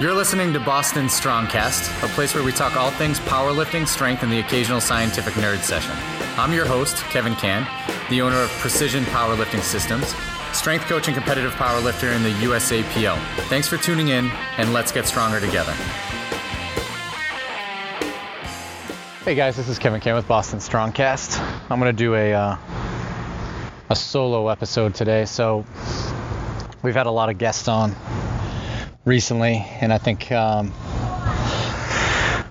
You're listening to Boston Strongcast, a place where we talk all things powerlifting, strength, and the occasional scientific nerd session. I'm your host, Kevin Cann, the owner of Precision Powerlifting Systems, strength coach and competitive powerlifter in the USAPL. Thanks for tuning in, and let's get stronger together. Hey guys, this is Kevin Cann with Boston Strongcast. I'm gonna do a uh, a solo episode today. So we've had a lot of guests on recently, and I think um,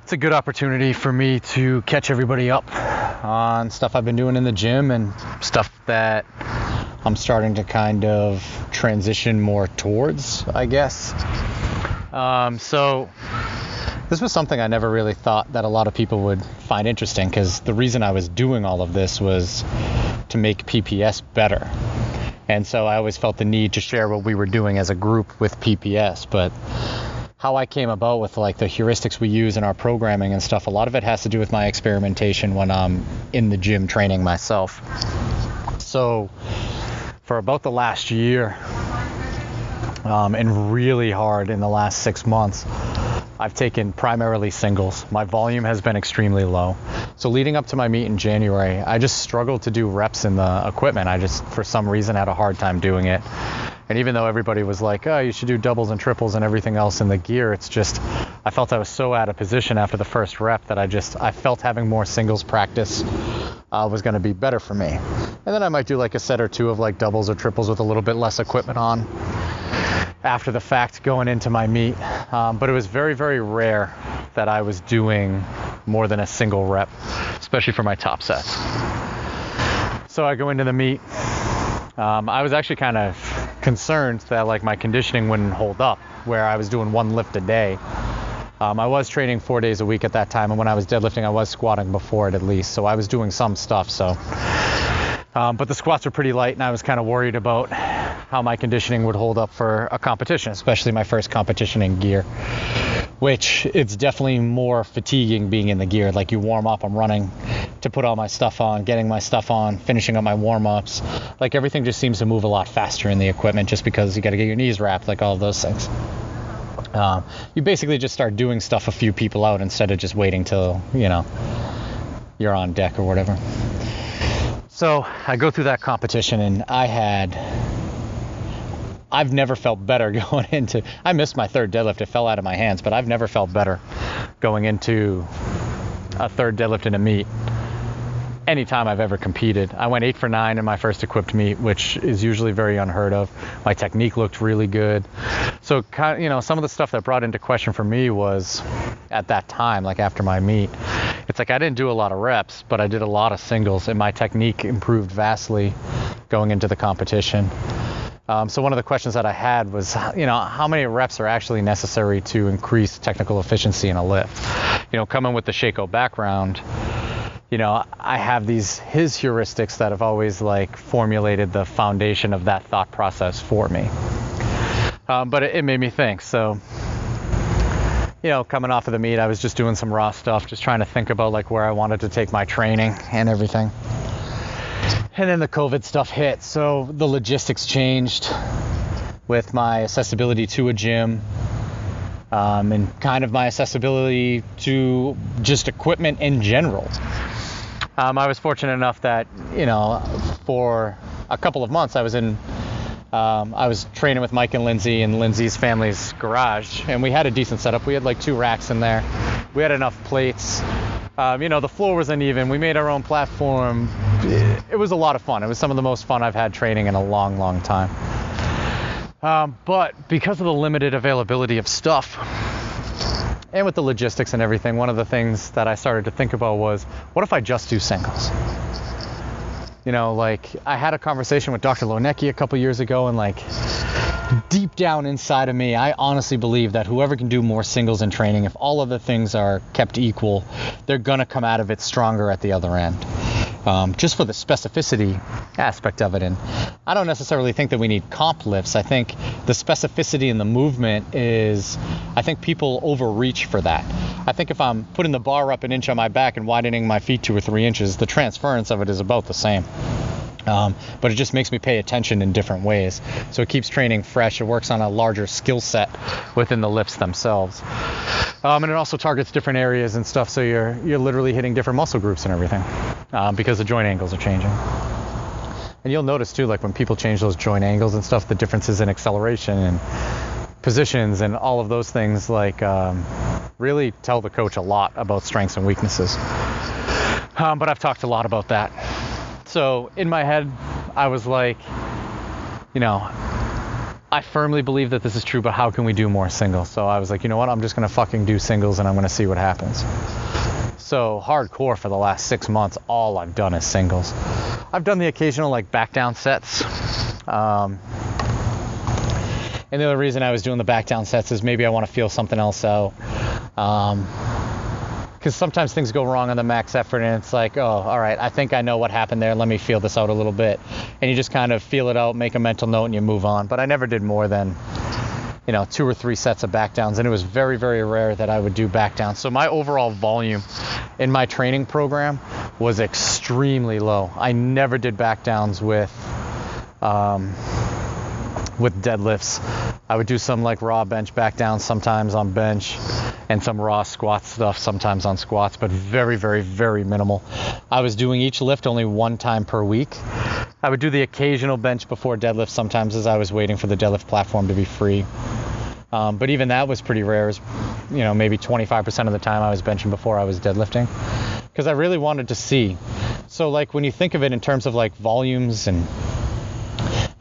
it's a good opportunity for me to catch everybody up on stuff I've been doing in the gym and stuff that I'm starting to kind of transition more towards, I guess. Um, so this was something I never really thought that a lot of people would find interesting because the reason I was doing all of this was to make PPS better. And so I always felt the need to share what we were doing as a group with PPS. But how I came about with like the heuristics we use in our programming and stuff, a lot of it has to do with my experimentation when I'm in the gym training myself. So for about the last year, um, and really hard in the last six months, I've taken primarily singles. My volume has been extremely low. So leading up to my meet in January, I just struggled to do reps in the equipment. I just, for some reason, had a hard time doing it. And even though everybody was like, oh, you should do doubles and triples and everything else in the gear, it's just, I felt I was so out of position after the first rep that I just, I felt having more singles practice uh, was going to be better for me. And then I might do like a set or two of like doubles or triples with a little bit less equipment on after the fact going into my meet. Um, but it was very, very rare that I was doing more than a single rep, especially for my top sets. So I go into the meet. Um, I was actually kind of concerned that like my conditioning wouldn't hold up, where I was doing one lift a day. Um, I was training four days a week at that time, and when I was deadlifting, I was squatting before it at least, so I was doing some stuff. So, um, but the squats were pretty light, and I was kind of worried about how my conditioning would hold up for a competition, especially my first competition in gear. Which it's definitely more fatiguing being in the gear. Like you warm up, I'm running to put all my stuff on, getting my stuff on, finishing up my warm ups. Like everything just seems to move a lot faster in the equipment just because you got to get your knees wrapped, like all those things. Um, you basically just start doing stuff a few people out instead of just waiting till you know you're on deck or whatever. So I go through that competition and I had I've never felt better going into I missed my third deadlift. It fell out of my hands, but I've never felt better going into a third deadlift in a meet anytime I've ever competed. I went eight for nine in my first equipped meet, which is usually very unheard of. My technique looked really good. So, you know, some of the stuff that brought into question for me was at that time, like after my meet, it's like I didn't do a lot of reps, but I did a lot of singles, and my technique improved vastly going into the competition. Um, so one of the questions that I had was, you know, how many reps are actually necessary to increase technical efficiency in a lift? You know, coming with the Sheiko background, you know, I have these his heuristics that have always like formulated the foundation of that thought process for me. Um, but it, it made me think. So, you know, coming off of the meet, I was just doing some raw stuff, just trying to think about like where I wanted to take my training and everything. And then the COVID stuff hit, so the logistics changed with my accessibility to a gym, um, and kind of my accessibility to just equipment in general. Um, I was fortunate enough that you know for a couple of months I was in um, I was training with Mike and Lindsay in Lindsay's family's garage, and we had a decent setup. We had like two racks in there. We had enough plates. Um, you know, the floor was uneven. We made our own platform. It, was a lot of fun. It was some of the most fun I've had training in a long, long time. Um, but because of the limited availability of stuff, and with the logistics and everything, one of the things that I started to think about was, what if I just do singles? You know, like I had a conversation with Dr. Lonecki a couple years ago, and like deep down inside of me, I honestly believe that whoever can do more singles in training, if all of the things are kept equal, they're gonna come out of it stronger at the other end um, just for the specificity aspect of it. And I don't necessarily think that we need comp lifts. I think the specificity in the movement is, I think people overreach for that. I think if I'm putting the bar up an inch on my back and widening my feet two or three inches, the transference of it is about the same. Um, but it just makes me pay attention in different ways. So it keeps training fresh. It works on a larger skill set within the lifts themselves, um, and it also targets different areas and stuff. So you're you're literally hitting different muscle groups and everything um, because the joint angles are changing. And you'll notice too, like when people change those joint angles and stuff, the differences in acceleration and positions and all of those things, like um, really tell the coach a lot about strengths and weaknesses. Um, but I've talked a lot about that. So in my head, I was like, you know, I firmly believe that this is true, but how can we do more singles? So I was like, you know what? I'm just gonna fucking do singles and I'm gonna see what happens. So hardcore for the last six months, all I've done is singles. I've done the occasional like back down sets. Um, and the other reason I was doing the back down sets is maybe I want to feel something else out. Um, because sometimes things go wrong on the max effort and it's like oh all right i think i know what happened there. Let me feel this out a little bit. And you just kind of feel it out make a mental note and you move on. But i never did more than you know two or three sets of back downs. And it was very very rare that i would do back downs. So my overall volume in my training program was extremely low. I never did back downs with um, with deadlifts. I would do some like raw bench back downs sometimes on bench and some raw squat stuff sometimes on squats, but very, very, very minimal. I was doing each lift only one time per week. I would do the occasional bench before deadlift sometimes as I was waiting for the deadlift platform to be free. Um, but even that was pretty rare. As, you know, maybe 25% of the time I was benching before I was deadlifting because I really wanted to see. So, like, when you think of it in terms of like volumes and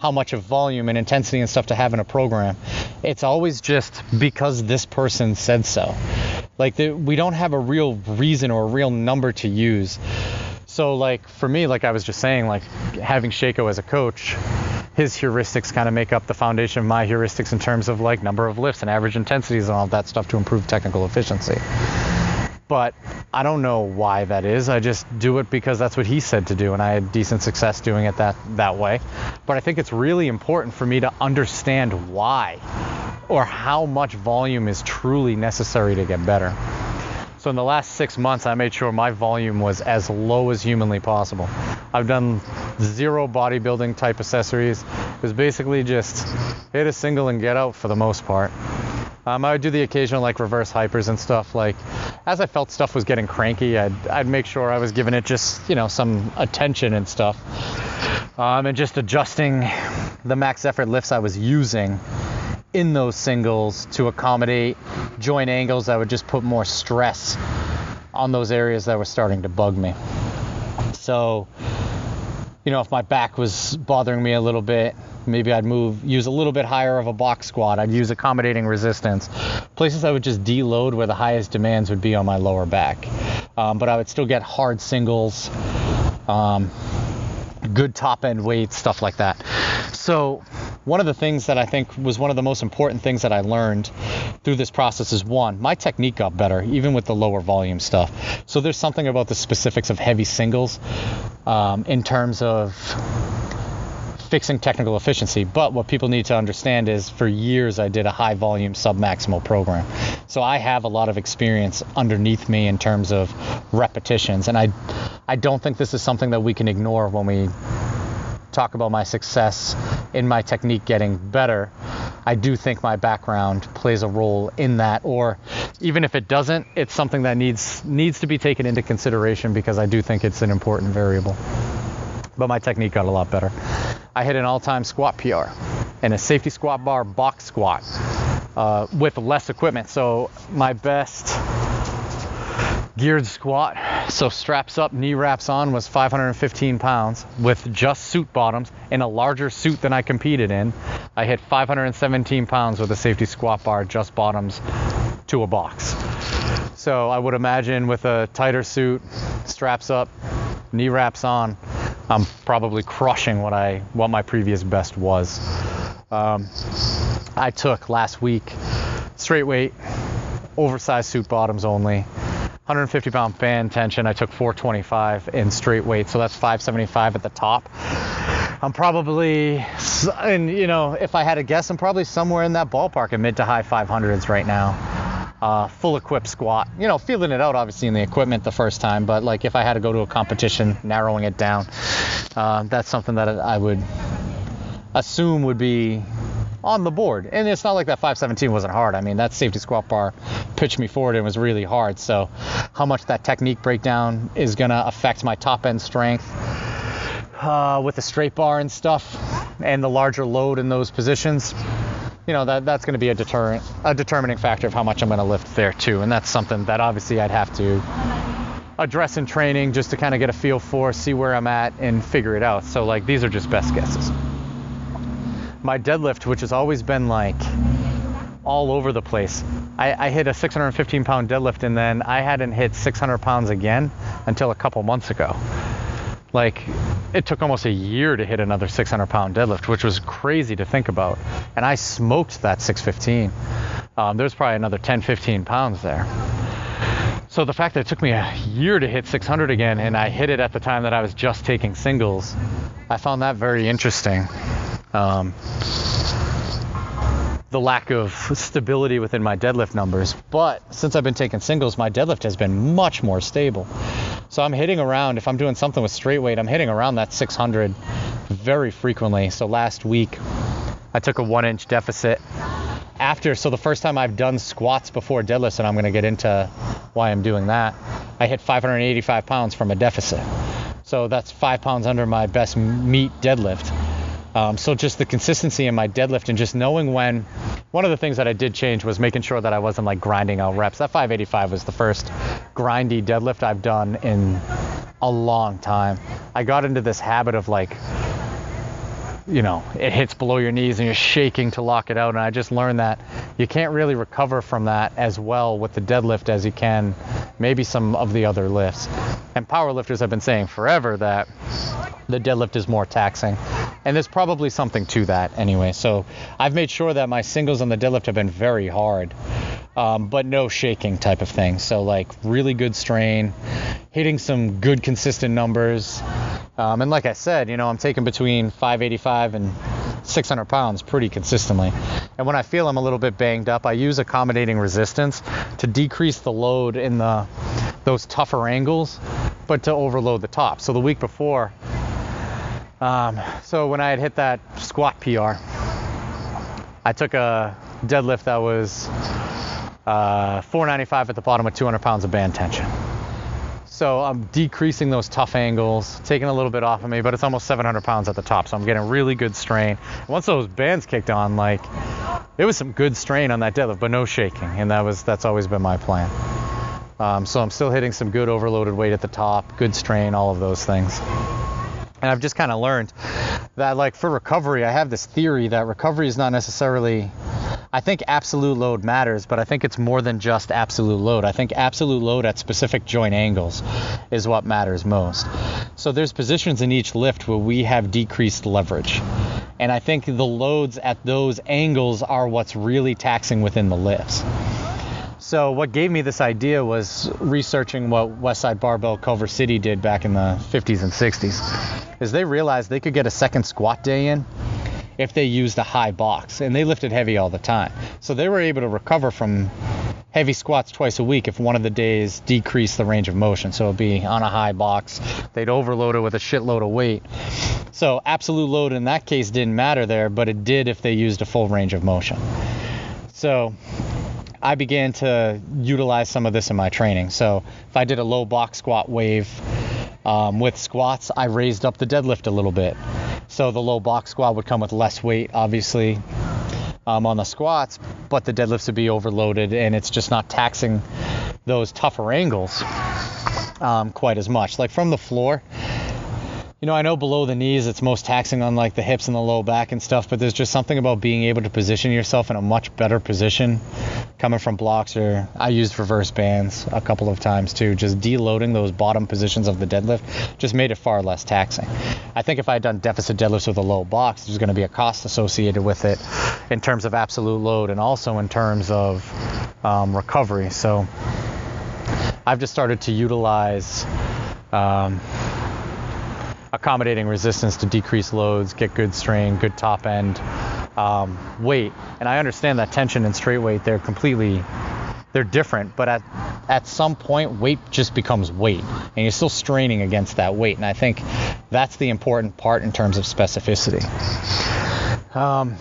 how much of volume and intensity and stuff to have in a program. It's always just because this person said so. Like the, we don't have a real reason or a real number to use. So like for me, like I was just saying, like having Sheiko as a coach, his heuristics kind of make up the foundation of my heuristics in terms of like number of lifts and average intensities and all that stuff to improve technical efficiency but I don't know why that is. I just do it because that's what he said to do, and I had decent success doing it that that way. But I think it's really important for me to understand why or how much volume is truly necessary to get better. So in the last six months, I made sure my volume was as low as humanly possible. I've done zero bodybuilding type accessories. It was basically just hit a single and get out for the most part. Um, I would do the occasional like reverse hypers and stuff. Like as I felt stuff was getting cranky, I'd, I'd make sure I was giving it just you know some attention and stuff, um, and just adjusting the max effort lifts I was using in those singles to accommodate joint angles that would just put more stress on those areas that were starting to bug me. So, you know, if my back was bothering me a little bit, maybe I'd move, use a little bit higher of a box squat. I'd use accommodating resistance. Places I would just deload where the highest demands would be on my lower back. Um, but I would still get hard singles, um, good top end weights, stuff like that. So, one of the things that I think was one of the most important things that I learned through this process is one, my technique got better, even with the lower volume stuff. So, there's something about the specifics of heavy singles um, in terms of fixing technical efficiency. But what people need to understand is for years I did a high volume submaximal program. So I have a lot of experience underneath me in terms of repetitions. And I, I don't think this is something that we can ignore when we talk about my success in my technique getting better. I do think my background plays a role in that or even if it doesn't, it's something that needs needs to be taken into consideration because I do think it's an important variable but my technique got a lot better. I hit an all-time squat PR and a safety squat bar box squat uh, with less equipment. So my best geared squat, so straps up, knee wraps on, was 515 pounds with just suit bottoms in a larger suit than I competed in. I hit 517 pounds with a safety squat bar, just bottoms to a box. So I would imagine with a tighter suit, straps up, knee wraps on, I'm probably crushing what I what my previous best was. Um, I took last week straight weight, oversized suit bottoms only, 150 pound band tension. I took 425 in straight weight, so that's 575 at the top. I'm probably, and you know, if I had to guess, I'm probably somewhere in that ballpark in mid to high 500s right now. uh, full equip squat. You know, feeling it out obviously in the equipment the first time, but like if I had to go to a competition, narrowing it down, uh, that's something that I would assume would be on the board. And it's not like that 517 wasn't hard. I mean, that safety squat bar pitched me forward and was really hard. So, how much that technique breakdown is going to affect my top end strength uh, with the straight bar and stuff, and the larger load in those positions. You know that that's going to be a deterrent, a determining factor of how much I'm going to lift there too, and that's something that obviously I'd have to address in training just to kind of get a feel for, see where I'm at, and figure it out. So like these are just best guesses my deadlift, which has always been like all over the place. I, I, hit a 615 pound deadlift and then I hadn't hit 600 pounds again until a couple months ago. Like it took almost a year to hit another 600 pound deadlift, which was crazy to think about. And I smoked that 615. Um, there's probably another 10, 15 pounds there. So the fact that it took me a year to hit 600 again and I hit it at the time that I was just taking singles, I found that very interesting. Um, the lack of stability within my deadlift numbers. But since I've been taking singles, my deadlift has been much more stable. So I'm hitting around, if I'm doing something with straight weight, I'm hitting around that 600 very frequently. So last week, I took a one inch deficit after, so the first time I've done squats before deadlifts, and I'm going to get into why I'm doing that, I hit 585 pounds from a deficit. So that's five pounds under my best meet deadlift. Um, so just the consistency in my deadlift and just knowing when. One of the things that I did change was making sure that I wasn't like grinding out reps. That 585 was the first grindy deadlift I've done in a long time. I got into this habit of like you know, it hits below your knees and you're shaking to lock it out. And I just learned that you can't really recover from that as well with the deadlift as you can maybe some of the other lifts. And powerlifters have been saying forever that the deadlift is more taxing. And there's probably something to that anyway. So I've made sure that my singles on the deadlift have been very hard, um, but no shaking type of thing. So, like, really good strain, hitting some good consistent numbers. Um, and like I said, you know, I'm taking between 585 and 600 pounds pretty consistently. And when I feel I'm a little bit banged up, I use accommodating resistance to decrease the load in the those tougher angles, but to overload the top. So the week before, um, so when I had hit that squat PR, I took a deadlift that was uh, 495 at the bottom with 200 pounds of band tension. So I'm decreasing those tough angles, taking a little bit off of me, but it's almost 700 pounds at the top. So I'm getting really good strain. Once those bands kicked on, like it was some good strain on that deadlift, but no shaking, and that was that's always been my plan. Um, so I'm still hitting some good overloaded weight at the top, good strain, all of those things. And I've just kind of learned that, like, for recovery, I have this theory that recovery is not necessarily. I think absolute load matters, but I think it's more than just absolute load. I think absolute load at specific joint angles is what matters most. So there's positions in each lift where we have decreased leverage. And I think the loads at those angles are what's really taxing within the lifts. So what gave me this idea was researching what Westside Barbell Culver City did back in the 50s and 60s. Is they realized they could get a second squat day in if they used a high box and they lifted heavy all the time. So they were able to recover from heavy squats twice a week if one of the days decreased the range of motion. So it'd be on a high box, they'd overload it with a shitload of weight. So absolute load in that case didn't matter there, but it did if they used a full range of motion. So I began to utilize some of this in my training. So if I did a low box squat wave um, with squats, I raised up the deadlift a little bit. So the low box squat would come with less weight, obviously, um, on the squats, but the deadlifts would be overloaded and it's just not taxing those tougher angles um, quite as much. Like from the floor, you know, I know below the knees it's most taxing on like the hips and the low back and stuff, but there's just something about being able to position yourself in a much better position coming from blocks or I used reverse bands a couple of times too. Just deloading those bottom positions of the deadlift just made it far less taxing. I think if I had done deficit deadlifts with a low box, there's going to be a cost associated with it in terms of absolute load and also in terms of um, recovery. So I've just started to utilize. Um, accommodating resistance to decrease loads, get good strain, good top end um, weight. And I understand that tension and straight weight, they're completely they're different, but at at some point weight just becomes weight and you're still straining against that weight and I think that's the important part in terms of specificity. Um,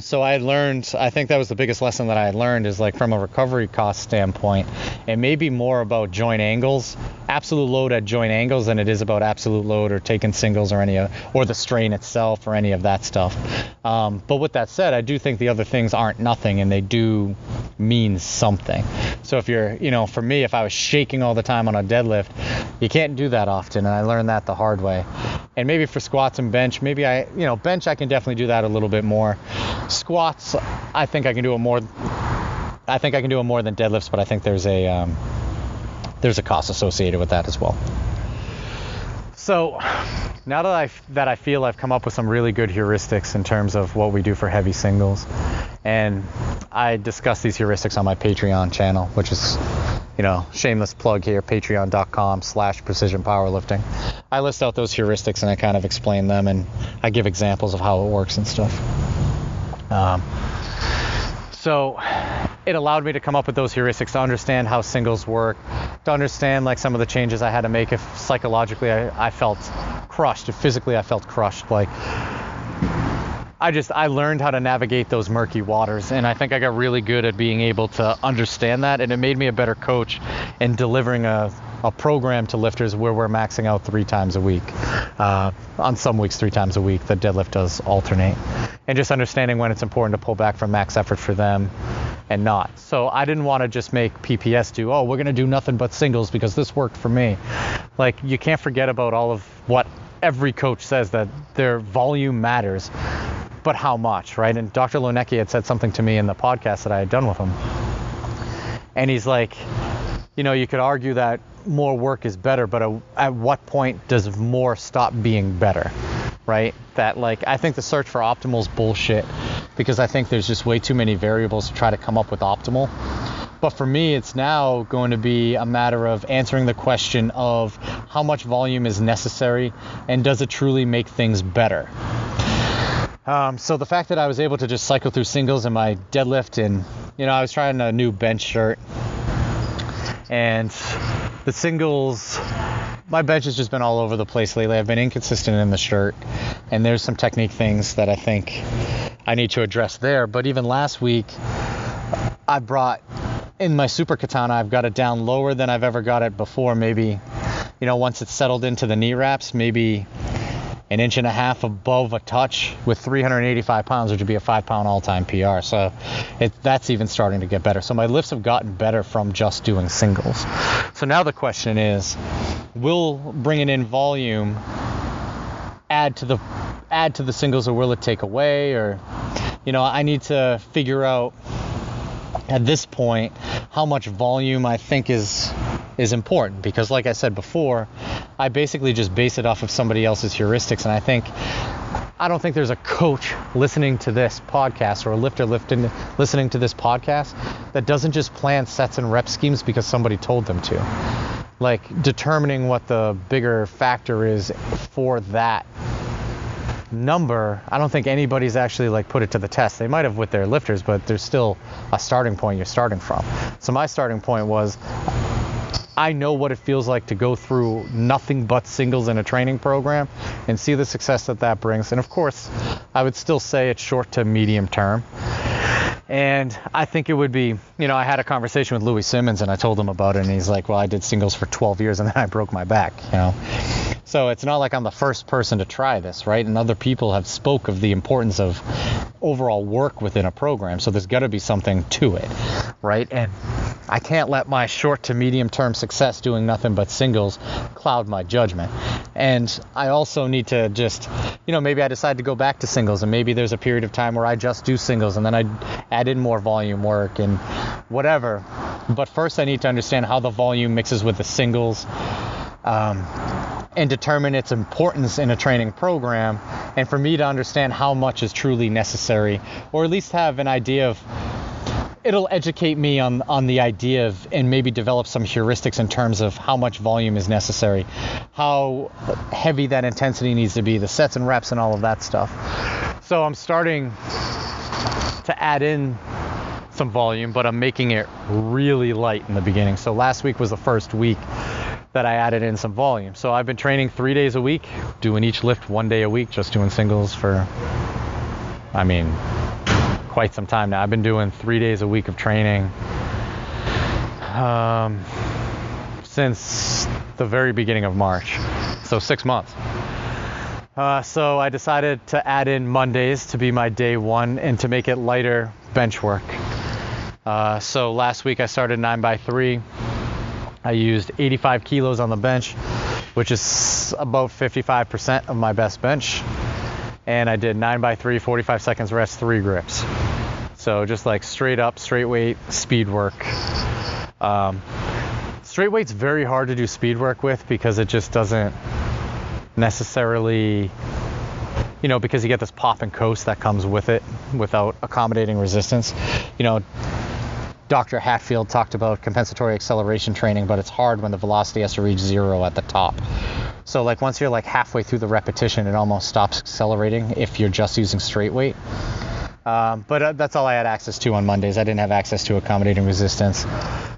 so I had learned, I think that was the biggest lesson that I had learned is like from a recovery cost standpoint, it may be more about joint angles, absolute load at joint angles than it is about absolute load or taking singles or any, of, or the strain itself or any of that stuff. Um, but with that said, I do think the other things aren't nothing and they do mean something. So if you're, you know, for me, if I was shaking all the time on a deadlift, you can't do that often. And I learned that the hard way. And maybe for squats and bench, maybe I, you know, bench, I can definitely do that a little bit more. Squats, I think I can do it more. I think I can do it more than deadlifts, but I think there's a um, there's a cost associated with that as well. So now that I that I feel I've come up with some really good heuristics in terms of what we do for heavy singles, and I discuss these heuristics on my Patreon channel, which is you know, shameless plug here, patreon.com slash precision powerlifting. I list out those heuristics and I kind of explain them and I give examples of how it works and stuff. Um, so it allowed me to come up with those heuristics to understand how singles work, to understand like some of the changes I had to make if psychologically I, I felt crushed, if physically I felt crushed. Like I just I learned how to navigate those murky waters and I think I got really good at being able to understand that and it made me a better coach in delivering a a program to lifters where we're maxing out three times a week. Uh, on some weeks, three times a week, the deadlift does alternate. And just understanding when it's important to pull back from max effort for them and not. So I didn't want to just make PPS do, oh, we're going to do nothing but singles because this worked for me. Like, you can't forget about all of what every coach says that their volume matters, but how much, right? And Dr. Lonecki had said something to me in the podcast that I had done with him. And he's like, you know, you could argue that more work is better, but at what point does more stop being better? Right? That, like, I think the search for optimal is bullshit because I think there's just way too many variables to try to come up with optimal. But for me, it's now going to be a matter of answering the question of how much volume is necessary and does it truly make things better? Um, so the fact that I was able to just cycle through singles in my deadlift and, you know, I was trying a new bench shirt and the singles my bench has just been all over the place lately. I've been inconsistent in the shirt, and there's some technique things that I think I need to address there. But even last week, I brought in my super katana, I've got it down lower than I've ever got it before. Maybe, you know, once it's settled into the knee wraps, maybe an inch and a half above a touch with 385 pounds, which would be a five pound all time PR. So it, that's even starting to get better. So my lifts have gotten better from just doing singles. So now the question is will bringing in volume add to the add to the singles or will it take away or you know i need to figure out at this point how much volume i think is is important. Because like I said before, I basically just base it off of somebody else's heuristics. And I think I don't think there's a coach listening to this podcast or a lifter lifting, listening to this podcast that doesn't just plan sets and rep schemes because somebody told them to. Like determining what the bigger factor is for that number, I don't think anybody's actually like put it to the test. They might have with their lifters, but there's still a starting point you're starting from. So my starting point was I know what it feels like to go through nothing but singles in a training program and see the success that that brings. And of course, I would still say it's short to medium term. And I think it would be, you know, I had a conversation with Louie Simmons and I told him about it, and he's like, well, I did singles for 12 years and then I broke my back, you know. So it's not like I'm the first person to try this, right? And other people have spoke of the importance of overall work within a program. So there's got to be something to it, right? And I can't let my short to medium term success doing nothing but singles cloud my judgment. And I also need to just, you know, maybe I decide to go back to singles and maybe there's a period of time where I just do singles and then I add in more volume work and whatever. But first I need to understand how the volume mixes with the singles. Um, and determine its importance in a training program, and for me to understand how much is truly necessary, or at least have an idea of it'll educate me on on the idea of and maybe develop some heuristics in terms of how much volume is necessary, how heavy that intensity needs to be, the sets and reps and all of that stuff. So I'm starting to add in some volume, but I'm making it really light in the beginning. So last week was the first week that I added in some volume. So I've been training three days a week, doing each lift one day a week, just doing singles for, I mean, quite some time now. I've been doing three days a week of training um, since the very beginning of March. So six months. Uh, so I decided to add in Mondays to be my day one and to make it lighter bench work. Uh, so last week I started 9 by 3 I used 85 kilos on the bench, which is about 55% of my best bench. And I did 9 by 3 45 seconds rest, three grips. So just like straight up, straight weight, speed work. Um, straight weight's very hard to do speed work with because it just doesn't necessarily you know because you get this pop and coast that comes with it without accommodating resistance you know dr hatfield talked about compensatory acceleration training but it's hard when the velocity has to reach zero at the top so like once you're like halfway through the repetition it almost stops accelerating if you're just using straight weight um, but uh, that's all I had access to on Mondays. I didn't have access to accommodating resistance.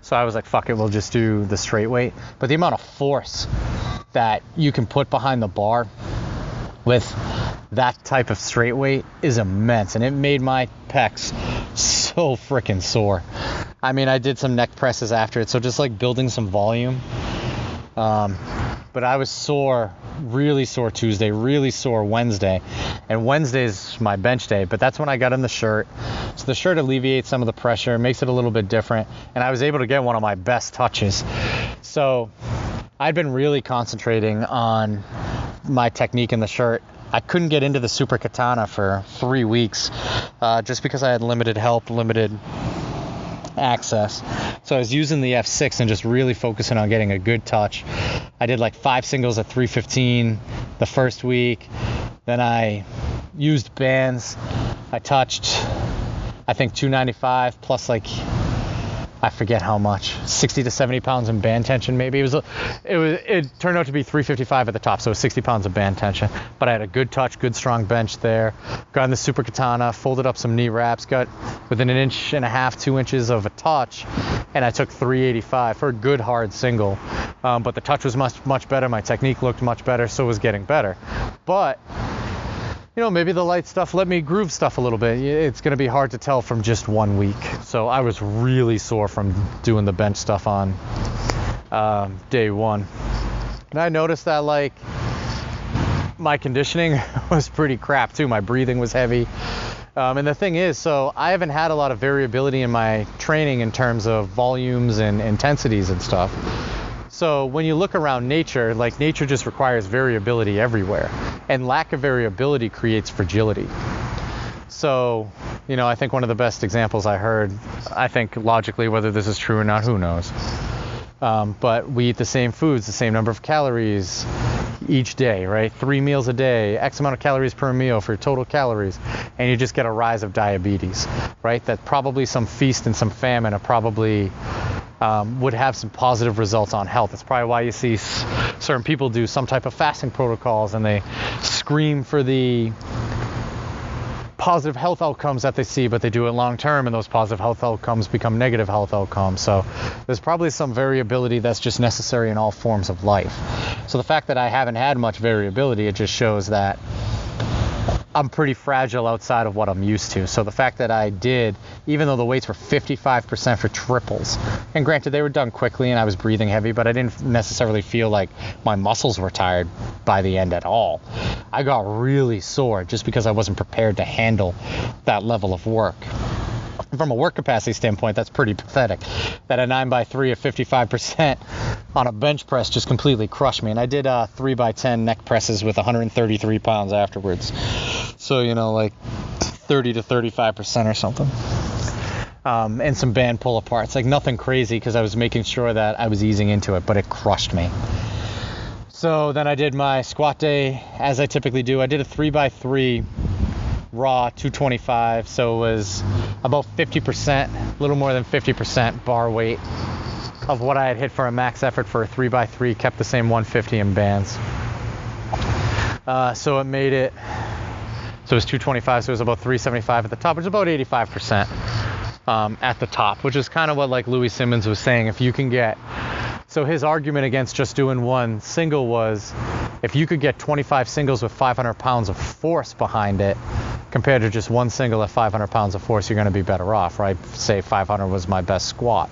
So I was like, fuck it, we'll just do the straight weight. But the amount of force that you can put behind the bar with that type of straight weight is immense. And it made my pecs so freaking sore. I mean, I did some neck presses after it. So just like building some volume. Um, but I was sore, really sore Tuesday, really sore Wednesday. And Wednesday's my bench day, but that's when I got in the shirt. So the shirt alleviates some of the pressure, makes it a little bit different, and I was able to get one of my best touches. So I'd been really concentrating on my technique in the shirt. I couldn't get into the super katana for three weeks uh, just because I had limited help, limited access. So I was using the F6 and just really focusing on getting a good touch. I did like five singles at 315 the first week. Then I used bands. I touched, I think 295 plus like I forget how much, 60 to 70 pounds in band tension maybe. It was, it was, it turned out to be 355 at the top, so 60 pounds of band tension. But I had a good touch, good strong bench there. Got in the super katana, folded up some knee wraps, got within an inch and a half, two inches of a touch, and I took 385 for a good hard single. Um, but the touch was much much better. My technique looked much better, so it was getting better. But you know, maybe the light stuff let me groove stuff a little bit. It's going to be hard to tell from just one week. So I was really sore from doing the bench stuff on um, day one. And I noticed that, like, my conditioning was pretty crap too. My breathing was heavy. Um, and the thing is, so I haven't had a lot of variability in my training in terms of volumes and intensities and stuff. So when you look around nature, like nature just requires variability everywhere, and lack of variability creates fragility. So, you know, I think one of the best examples I heard, I think logically, whether this is true or not, who knows. Um, but we eat the same foods, the same number of calories each day, right? Three meals a day, X amount of calories per meal for total calories, and you just get a rise of diabetes, right? That probably some feast and some famine are probably um, would have some positive results on health. That's probably why you see s- certain people do some type of fasting protocols and they scream for the positive health outcomes that they see, but they do it long term, and those positive health outcomes become negative health outcomes. So there's probably some variability that's just necessary in all forms of life. So the fact that I haven't had much variability, it just shows that I'm pretty fragile outside of what I'm used to. So the fact that I did, even though the weights were 55% for triples, and granted they were done quickly and I was breathing heavy, but I didn't necessarily feel like my muscles were tired by the end at all. I got really sore just because I wasn't prepared to handle that level of work from a work capacity standpoint, that's pretty pathetic. That a 9 by 3 of 55% on a bench press just completely crushed me. And I did uh, 3 by 10 neck presses with 133 pounds afterwards. So, you know, like 30 to 35% or something. Um, and some band pull aparts. Like nothing crazy because I was making sure that I was easing into it, but it crushed me. So then I did my squat day as I typically do. I did a 3 by 3 raw 225 so it was about 50% a little more than 50% bar weight of what i had hit for a max effort for a 3x3 kept the same 150 in bands uh, so it made it so it was 225 so it was about 375 at the top which is about 85% um, at the top, which is kind of what like Louie Simmons was saying. If you can get so his argument against just doing one single was if you could get 25 singles with 500 pounds of force behind it compared to just one single at 500 pounds of force, you're going to be better off, right? Say 500 was my best squat.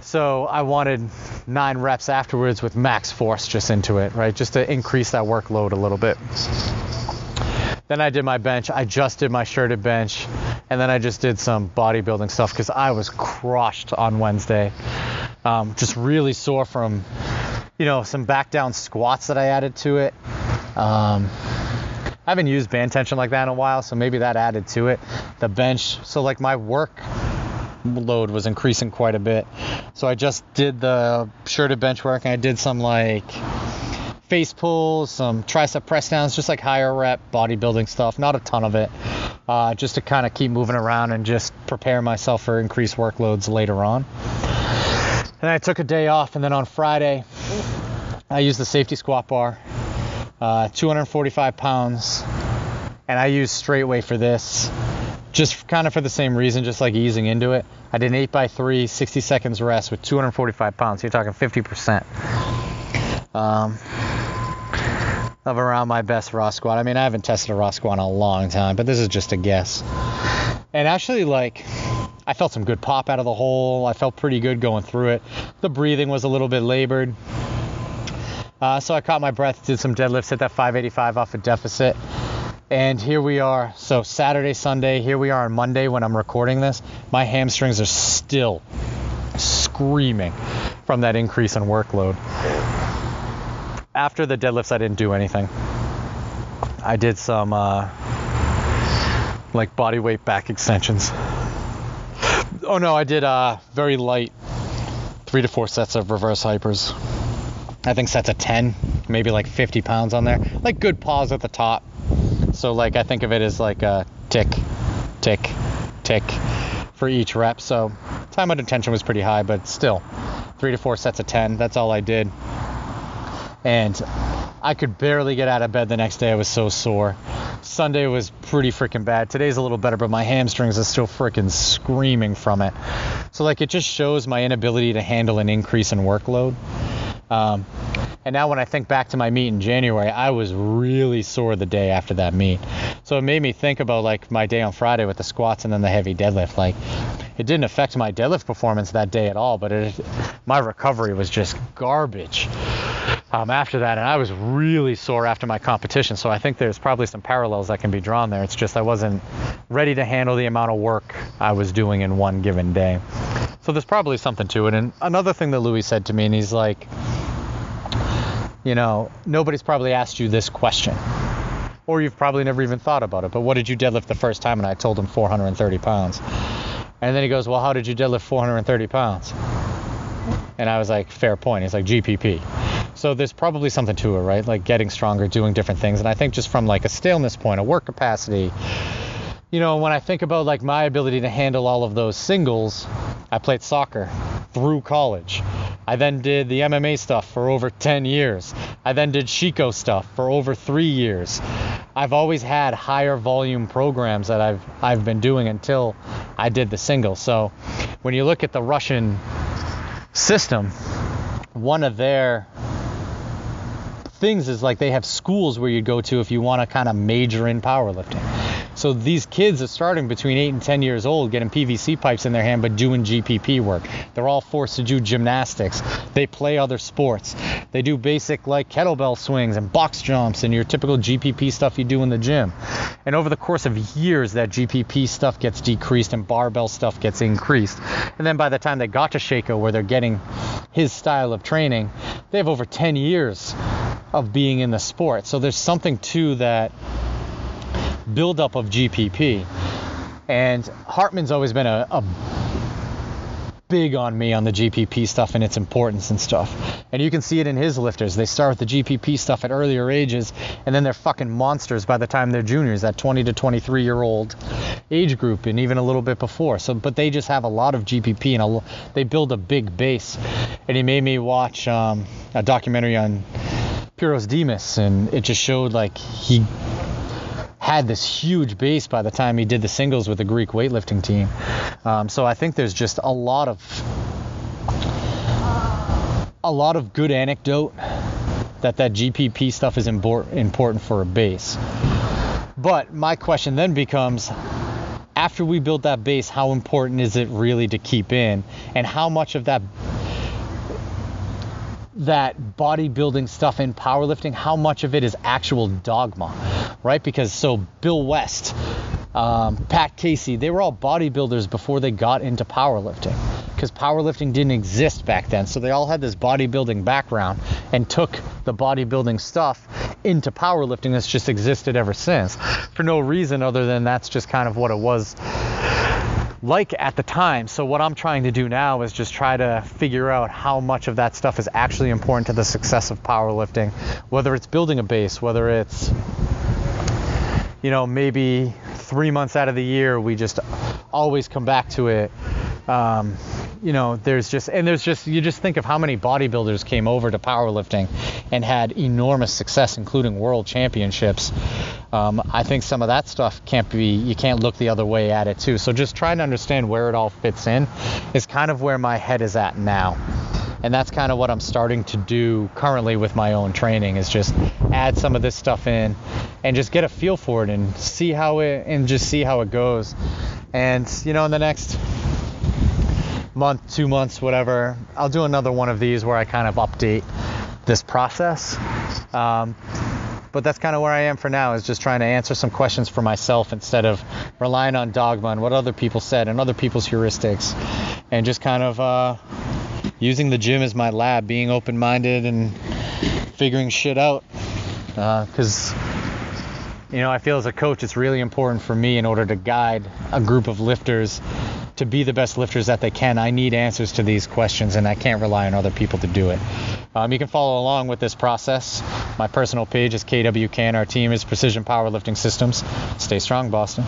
So I wanted nine reps afterwards with max force just into it, right? Just to increase that workload a little bit. Then I did my bench. I just did my shirted bench. And then I just did some bodybuilding stuff because I was crushed on Wednesday. Um, just really sore from, you know, some back down squats that I added to it. Um, I haven't used band tension like that in a while, so maybe that added to it. The bench, so like my work load was increasing quite a bit. So I just did the shirted bench work and I did some like face pulls, some tricep press downs, just like higher rep bodybuilding stuff. Not a ton of it, uh, just to kind of keep moving around and just prepare myself for increased workloads later on. And I took a day off, and then on Friday, I used the safety squat bar, uh, 245 pounds, and I used straight weight for this, just kind of for the same reason, just like easing into it. I did an 8x3, 60 seconds rest with 245 pounds. So you're talking 50%. Um, of around my best raw squat. I mean, I haven't tested a raw squat in a long time, but this is just a guess. And actually, like, I felt some good pop out of the hole. I felt pretty good going through it. The breathing was a little bit labored. Uh, so I caught my breath, did some deadlifts, hit that 585 off a deficit. And here we are. So Saturday, Sunday, here we are on Monday when I'm recording this. My hamstrings are still screaming from that increase in workload after the deadlifts, I didn't do anything. I did some uh, like body weight back extensions. Oh no, I did uh, very light three to four sets of reverse hypers. I think sets of 10, maybe like 50 pounds on there. Like good pause at the top. So like I think of it as like a tick, tick, tick for each rep. So time under tension was pretty high, but still three to four sets of 10. That's all I did and I could barely get out of bed the next day. I was so sore. Sunday was pretty freaking bad. Today's a little better, but my hamstrings are still freaking screaming from it. So like it just shows my inability to handle an increase in workload. Um, and now when I think back to my meet in January, I was really sore the day after that meet. So it made me think about like my day on Friday with the squats and then the heavy deadlift. Like it didn't affect my deadlift performance that day at all, but it, my recovery was just garbage um, after that, and I was really sore after my competition. So I think there's probably some parallels that can be drawn there. It's just I wasn't ready to handle the amount of work I was doing in one given day. So there's probably something to it. And another thing that Louie said to me, and he's like, you know, nobody's probably asked you this question. Or you've probably never even thought about it. But what did you deadlift the first time? And I told him 430 pounds. And then he goes, Well, how did you deadlift 430 pounds? And I was like, Fair point. He's like, GPP. So there's probably something to it, right? Like getting stronger, doing different things. And I think just from like a staleness point, a work capacity, you know, when I think about like my ability to handle all of those singles, I played soccer through college. I then did the MMA stuff for over 10 years. I then did Sheiko stuff for over three years. I've always had higher volume programs that I've I've been doing until I did the single. So when you look at the Russian system, one of their things is like they have schools where you go to if you want to kind of major in powerlifting. So these kids are starting between 8 and 10 years old getting PVC pipes in their hand but doing GPP work. They're all forced to do gymnastics. They play other sports. They do basic like kettlebell swings and box jumps and your typical GPP stuff you do in the gym. And over the course of years that GPP stuff gets decreased and barbell stuff gets increased. And then by the time they got to Sheiko where they're getting his style of training, they have over 10 years of being in the sport. So there's something to that buildup of GPP. And Hartman's always been a, a big on me on the GPP stuff and its importance and stuff. And you can see it in his lifters. They start with the GPP stuff at earlier ages, and then they're fucking monsters by the time they're juniors, that 20 to 23 year old age group, and even a little bit before. So, but they just have a lot of GPP and a, they build a big base. And he made me watch um, a documentary on Pyrros Dimas, and it just showed like he had this huge base by the time he did the singles with the Greek weightlifting team. Um, so I think there's just a lot of a lot of good anecdote that that GPP stuff is important for a base. But my question then becomes after we build that base, how important is it really to keep in? And how much of that that bodybuilding stuff in powerlifting, how much of it is actual dogma, right? Because so Bill West, um, Pat Casey, they were all bodybuilders before they got into powerlifting because powerlifting didn't exist back then. So they all had this bodybuilding background and took the bodybuilding stuff into powerlifting that's just existed ever since for no reason other than that's just kind of what it was like at the time. So what I'm trying to do now is just try to figure out how much of that stuff is actually important to the success of powerlifting, whether it's building a base, whether it's you know, maybe 3 months out of the year we just always come back to it. Um, you know, there's just and there's just you just think of how many bodybuilders came over to powerlifting and had enormous success, including world championships. Um, I think some of that stuff can't be you can't look the other way at it too. So just trying to understand where it all fits in is kind of where my head is at now. And that's kind of what I'm starting to do currently with my own training is just add some of this stuff in and just get a feel for it and see how it and just see how it goes. And you know, in the next month, two months, whatever, I'll do another one of these where I kind of update this process. Um, but that's kind of where I am for now is just trying to answer some questions for myself instead of relying on dogma and what other people said and other people's heuristics and just kind of uh, using the gym as my lab, being open minded and figuring shit out. Because, uh, you know, I feel as a coach, it's really important for me in order to guide a group of lifters to be the best lifters that they can, I need answers to these questions and I can't rely on other people to do it. Um, you can follow along with this process. My personal page is KWKN. Our team is Precision Powerlifting Systems. Stay strong, Boston.